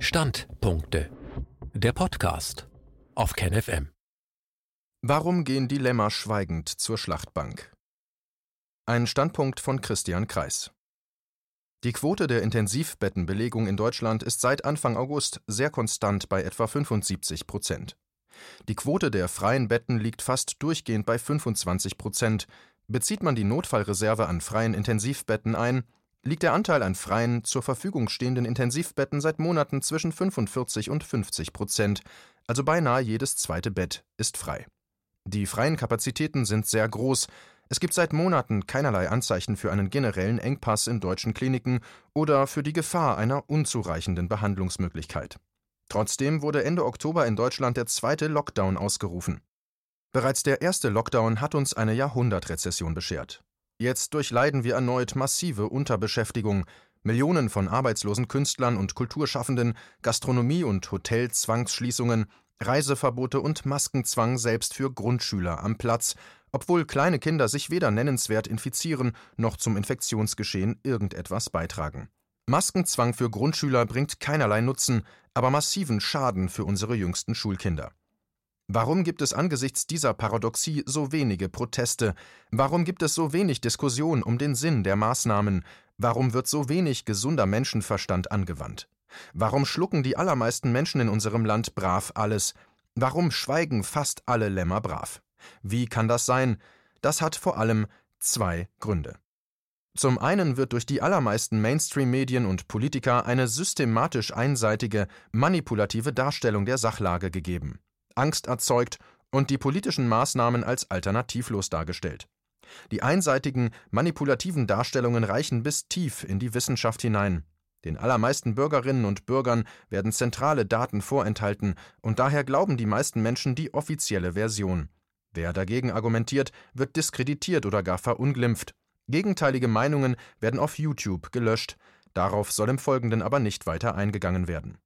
Standpunkte. Der Podcast auf KenFM. Warum gehen die Lämmer schweigend zur Schlachtbank? Ein Standpunkt von Christian Kreis. Die Quote der Intensivbettenbelegung in Deutschland ist seit Anfang August sehr konstant bei etwa 75 Prozent. Die Quote der freien Betten liegt fast durchgehend bei 25 Prozent. Bezieht man die Notfallreserve an freien Intensivbetten ein, liegt der Anteil an freien, zur Verfügung stehenden Intensivbetten seit Monaten zwischen 45 und 50 Prozent, also beinahe jedes zweite Bett ist frei. Die freien Kapazitäten sind sehr groß. Es gibt seit Monaten keinerlei Anzeichen für einen generellen Engpass in deutschen Kliniken oder für die Gefahr einer unzureichenden Behandlungsmöglichkeit. Trotzdem wurde Ende Oktober in Deutschland der zweite Lockdown ausgerufen. Bereits der erste Lockdown hat uns eine Jahrhundertrezession beschert. Jetzt durchleiden wir erneut massive Unterbeschäftigung, Millionen von arbeitslosen Künstlern und Kulturschaffenden, Gastronomie- und Hotelzwangsschließungen, Reiseverbote und Maskenzwang selbst für Grundschüler am Platz, obwohl kleine Kinder sich weder nennenswert infizieren noch zum Infektionsgeschehen irgendetwas beitragen. Maskenzwang für Grundschüler bringt keinerlei Nutzen, aber massiven Schaden für unsere jüngsten Schulkinder. Warum gibt es angesichts dieser Paradoxie so wenige Proteste? Warum gibt es so wenig Diskussion um den Sinn der Maßnahmen? Warum wird so wenig gesunder Menschenverstand angewandt? Warum schlucken die allermeisten Menschen in unserem Land brav alles? Warum schweigen fast alle Lämmer brav? Wie kann das sein? Das hat vor allem zwei Gründe. Zum einen wird durch die allermeisten Mainstream-Medien und Politiker eine systematisch einseitige, manipulative Darstellung der Sachlage gegeben. Angst erzeugt und die politischen Maßnahmen als alternativlos dargestellt. Die einseitigen, manipulativen Darstellungen reichen bis tief in die Wissenschaft hinein. Den allermeisten Bürgerinnen und Bürgern werden zentrale Daten vorenthalten, und daher glauben die meisten Menschen die offizielle Version. Wer dagegen argumentiert, wird diskreditiert oder gar verunglimpft. Gegenteilige Meinungen werden auf YouTube gelöscht. Darauf soll im Folgenden aber nicht weiter eingegangen werden.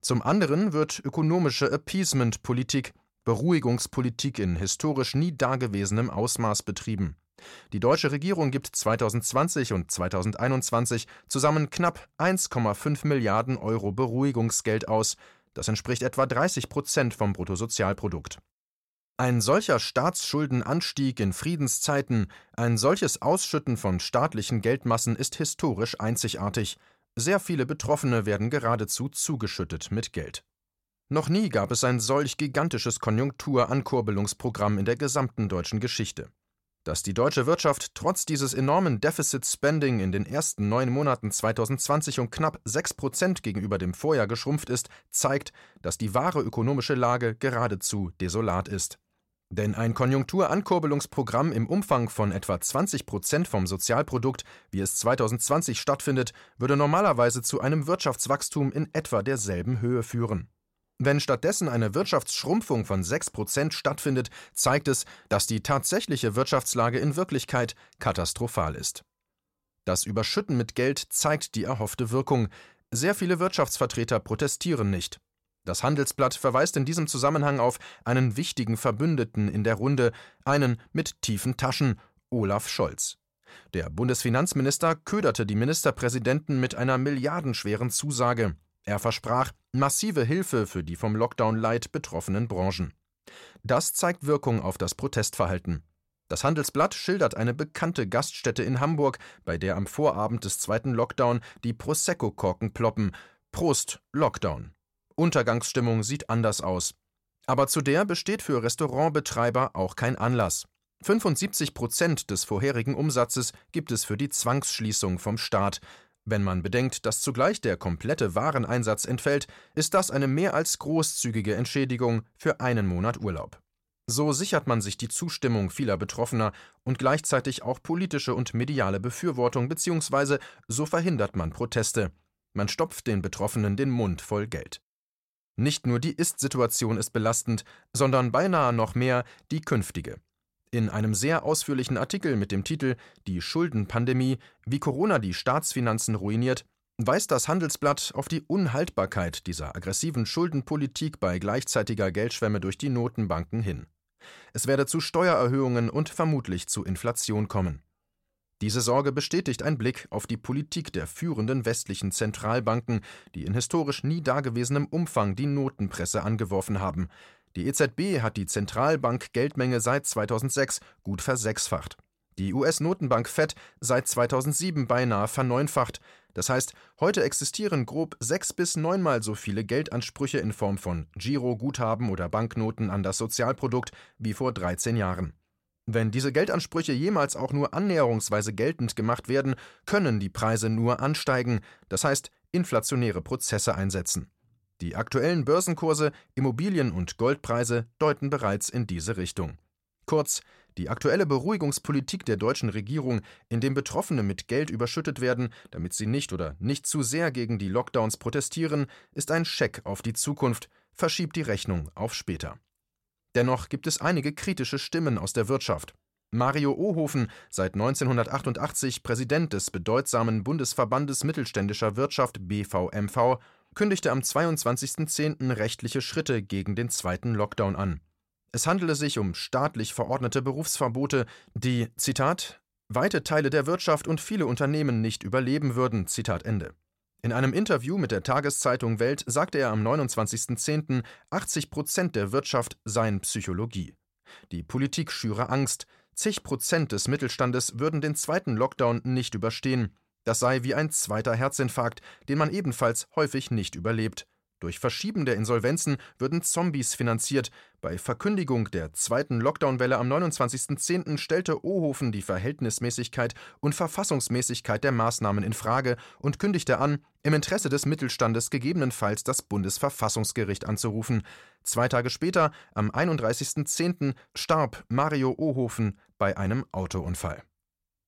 Zum anderen wird ökonomische Appeasement-Politik, Beruhigungspolitik in historisch nie dagewesenem Ausmaß betrieben. Die deutsche Regierung gibt 2020 und 2021 zusammen knapp 1,5 Milliarden Euro Beruhigungsgeld aus. Das entspricht etwa 30 Prozent vom Bruttosozialprodukt. Ein solcher Staatsschuldenanstieg in Friedenszeiten, ein solches Ausschütten von staatlichen Geldmassen ist historisch einzigartig. Sehr viele Betroffene werden geradezu zugeschüttet mit Geld. Noch nie gab es ein solch gigantisches Konjunkturankurbelungsprogramm in der gesamten deutschen Geschichte. Dass die deutsche Wirtschaft trotz dieses enormen Deficit Spending in den ersten neun Monaten 2020 um knapp 6 Prozent gegenüber dem Vorjahr geschrumpft ist, zeigt, dass die wahre ökonomische Lage geradezu desolat ist. Denn ein Konjunkturankurbelungsprogramm im Umfang von etwa 20 Prozent vom Sozialprodukt, wie es 2020 stattfindet, würde normalerweise zu einem Wirtschaftswachstum in etwa derselben Höhe führen. Wenn stattdessen eine Wirtschaftsschrumpfung von 6 Prozent stattfindet, zeigt es, dass die tatsächliche Wirtschaftslage in Wirklichkeit katastrophal ist. Das Überschütten mit Geld zeigt die erhoffte Wirkung. Sehr viele Wirtschaftsvertreter protestieren nicht. Das Handelsblatt verweist in diesem Zusammenhang auf einen wichtigen Verbündeten in der Runde, einen mit tiefen Taschen, Olaf Scholz. Der Bundesfinanzminister köderte die Ministerpräsidenten mit einer milliardenschweren Zusage. Er versprach massive Hilfe für die vom Lockdown-Light betroffenen Branchen. Das zeigt Wirkung auf das Protestverhalten. Das Handelsblatt schildert eine bekannte Gaststätte in Hamburg, bei der am Vorabend des zweiten Lockdown die Prosecco-Korken ploppen. Prost, Lockdown. Untergangsstimmung sieht anders aus. Aber zu der besteht für Restaurantbetreiber auch kein Anlass. 75 Prozent des vorherigen Umsatzes gibt es für die Zwangsschließung vom Staat. Wenn man bedenkt, dass zugleich der komplette Wareneinsatz entfällt, ist das eine mehr als großzügige Entschädigung für einen Monat Urlaub. So sichert man sich die Zustimmung vieler Betroffener und gleichzeitig auch politische und mediale Befürwortung, beziehungsweise so verhindert man Proteste. Man stopft den Betroffenen den Mund voll Geld. Nicht nur die Ist-Situation ist belastend, sondern beinahe noch mehr die künftige. In einem sehr ausführlichen Artikel mit dem Titel Die Schuldenpandemie, wie Corona die Staatsfinanzen ruiniert, weist das Handelsblatt auf die Unhaltbarkeit dieser aggressiven Schuldenpolitik bei gleichzeitiger Geldschwemme durch die Notenbanken hin. Es werde zu Steuererhöhungen und vermutlich zu Inflation kommen. Diese Sorge bestätigt ein Blick auf die Politik der führenden westlichen Zentralbanken, die in historisch nie dagewesenem Umfang die Notenpresse angeworfen haben. Die EZB hat die Zentralbank-Geldmenge seit 2006 gut versechsfacht. Die US-Notenbank Fed seit 2007 beinahe verneunfacht. Das heißt, heute existieren grob sechs bis neunmal so viele Geldansprüche in Form von Giroguthaben oder Banknoten an das Sozialprodukt wie vor 13 Jahren. Wenn diese Geldansprüche jemals auch nur annäherungsweise geltend gemacht werden, können die Preise nur ansteigen, das heißt inflationäre Prozesse einsetzen. Die aktuellen Börsenkurse, Immobilien- und Goldpreise deuten bereits in diese Richtung. Kurz, die aktuelle Beruhigungspolitik der deutschen Regierung, indem Betroffene mit Geld überschüttet werden, damit sie nicht oder nicht zu sehr gegen die Lockdowns protestieren, ist ein Scheck auf die Zukunft, verschiebt die Rechnung auf später. Dennoch gibt es einige kritische Stimmen aus der Wirtschaft. Mario Ohofen, seit 1988 Präsident des bedeutsamen Bundesverbandes mittelständischer Wirtschaft BVMV, kündigte am 22.10. rechtliche Schritte gegen den zweiten Lockdown an. Es handele sich um staatlich verordnete Berufsverbote, die, Zitat, weite Teile der Wirtschaft und viele Unternehmen nicht überleben würden, Zitat Ende. In einem Interview mit der Tageszeitung Welt sagte er am 29.10., 80 Prozent der Wirtschaft seien Psychologie. Die Politik schüre Angst, zig Prozent des Mittelstandes würden den zweiten Lockdown nicht überstehen. Das sei wie ein zweiter Herzinfarkt, den man ebenfalls häufig nicht überlebt. Durch Verschieben der Insolvenzen würden Zombies finanziert. Bei Verkündigung der zweiten Lockdown-Welle am 29.10. stellte Ohofen die Verhältnismäßigkeit und Verfassungsmäßigkeit der Maßnahmen in Frage und kündigte an, im Interesse des Mittelstandes gegebenenfalls das Bundesverfassungsgericht anzurufen. Zwei Tage später, am 31.10., starb Mario Ohofen bei einem Autounfall.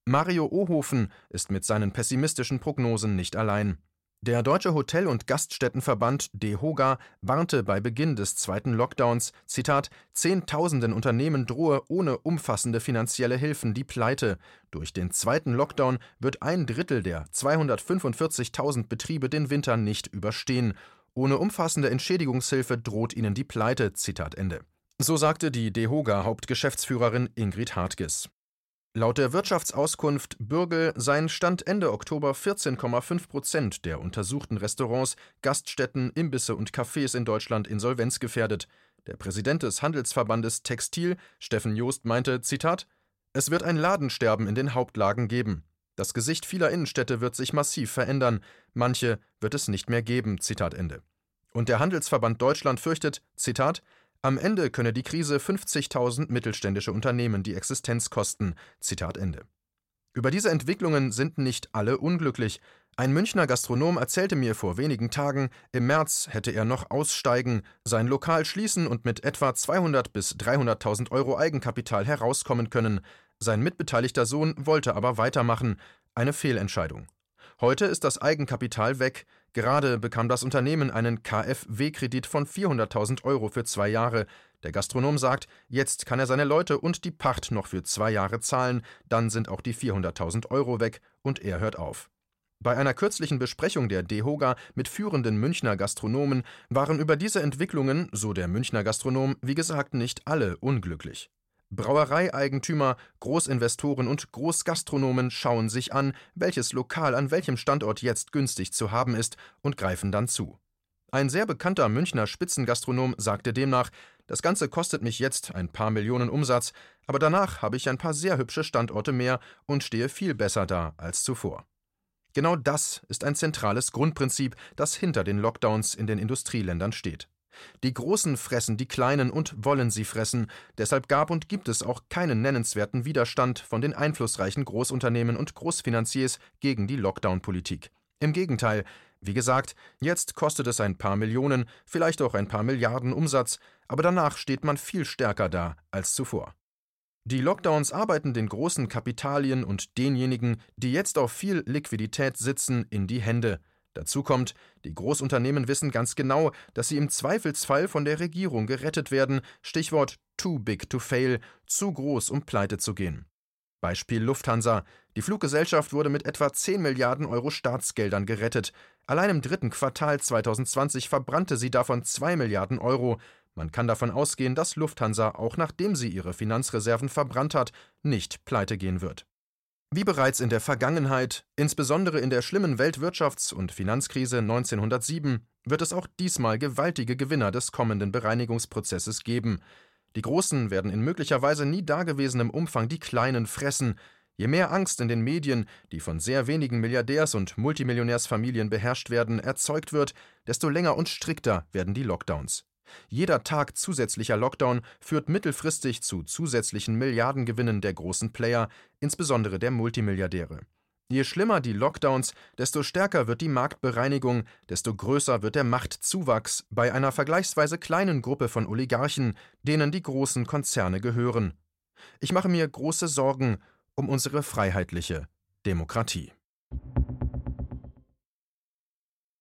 Mario Ohofen ist mit seinen pessimistischen Prognosen nicht allein. Der Deutsche Hotel- und Gaststättenverband DEHOGA warnte bei Beginn des zweiten Lockdowns, Zitat, Zehntausenden Unternehmen drohe ohne umfassende finanzielle Hilfen die Pleite. Durch den zweiten Lockdown wird ein Drittel der 245.000 Betriebe den Winter nicht überstehen. Ohne umfassende Entschädigungshilfe droht ihnen die Pleite. So sagte die DEHOGA-Hauptgeschäftsführerin Ingrid Hartges. Laut der Wirtschaftsauskunft Bürgel seien Stand Ende Oktober 14,5 Prozent der untersuchten Restaurants, Gaststätten, Imbisse und Cafés in Deutschland insolvenzgefährdet. Der Präsident des Handelsverbandes Textil, Steffen Joost, meinte: Zitat: Es wird ein Ladensterben in den Hauptlagen geben. Das Gesicht vieler Innenstädte wird sich massiv verändern. Manche wird es nicht mehr geben. Zitat Ende. Und der Handelsverband Deutschland fürchtet: Zitat: am Ende könne die Krise 50.000 mittelständische Unternehmen die Existenz kosten. Zitat Ende. Über diese Entwicklungen sind nicht alle unglücklich. Ein Münchner Gastronom erzählte mir vor wenigen Tagen, im März hätte er noch aussteigen, sein Lokal schließen und mit etwa 200 bis 300.000 Euro Eigenkapital herauskommen können. Sein mitbeteiligter Sohn wollte aber weitermachen. Eine Fehlentscheidung. Heute ist das Eigenkapital weg. Gerade bekam das Unternehmen einen KfW-Kredit von 400.000 Euro für zwei Jahre. Der Gastronom sagt, jetzt kann er seine Leute und die Pacht noch für zwei Jahre zahlen, dann sind auch die 400.000 Euro weg und er hört auf. Bei einer kürzlichen Besprechung der DEHOGA mit führenden Münchner Gastronomen waren über diese Entwicklungen, so der Münchner Gastronom, wie gesagt nicht alle unglücklich. Brauereieigentümer, Großinvestoren und Großgastronomen schauen sich an, welches Lokal an welchem Standort jetzt günstig zu haben ist und greifen dann zu. Ein sehr bekannter Münchner Spitzengastronom sagte demnach, das Ganze kostet mich jetzt ein paar Millionen Umsatz, aber danach habe ich ein paar sehr hübsche Standorte mehr und stehe viel besser da als zuvor. Genau das ist ein zentrales Grundprinzip, das hinter den Lockdowns in den Industrieländern steht. Die Großen fressen die Kleinen und wollen sie fressen, deshalb gab und gibt es auch keinen nennenswerten Widerstand von den einflussreichen Großunternehmen und Großfinanziers gegen die Lockdown-Politik. Im Gegenteil, wie gesagt, jetzt kostet es ein paar Millionen, vielleicht auch ein paar Milliarden Umsatz, aber danach steht man viel stärker da als zuvor. Die Lockdowns arbeiten den großen Kapitalien und denjenigen, die jetzt auf viel Liquidität sitzen, in die Hände. Dazu kommt, die Großunternehmen wissen ganz genau, dass sie im Zweifelsfall von der Regierung gerettet werden, Stichwort too big to fail, zu groß, um pleite zu gehen. Beispiel Lufthansa. Die Fluggesellschaft wurde mit etwa 10 Milliarden Euro Staatsgeldern gerettet. Allein im dritten Quartal 2020 verbrannte sie davon 2 Milliarden Euro. Man kann davon ausgehen, dass Lufthansa, auch nachdem sie ihre Finanzreserven verbrannt hat, nicht pleite gehen wird. Wie bereits in der Vergangenheit, insbesondere in der schlimmen Weltwirtschafts- und Finanzkrise 1907, wird es auch diesmal gewaltige Gewinner des kommenden Bereinigungsprozesses geben. Die Großen werden in möglicherweise nie dagewesenem Umfang die Kleinen fressen. Je mehr Angst in den Medien, die von sehr wenigen Milliardärs- und Multimillionärsfamilien beherrscht werden, erzeugt wird, desto länger und strikter werden die Lockdowns. Jeder Tag zusätzlicher Lockdown führt mittelfristig zu zusätzlichen Milliardengewinnen der großen Player, insbesondere der Multimilliardäre. Je schlimmer die Lockdowns, desto stärker wird die Marktbereinigung, desto größer wird der Machtzuwachs bei einer vergleichsweise kleinen Gruppe von Oligarchen, denen die großen Konzerne gehören. Ich mache mir große Sorgen um unsere freiheitliche Demokratie.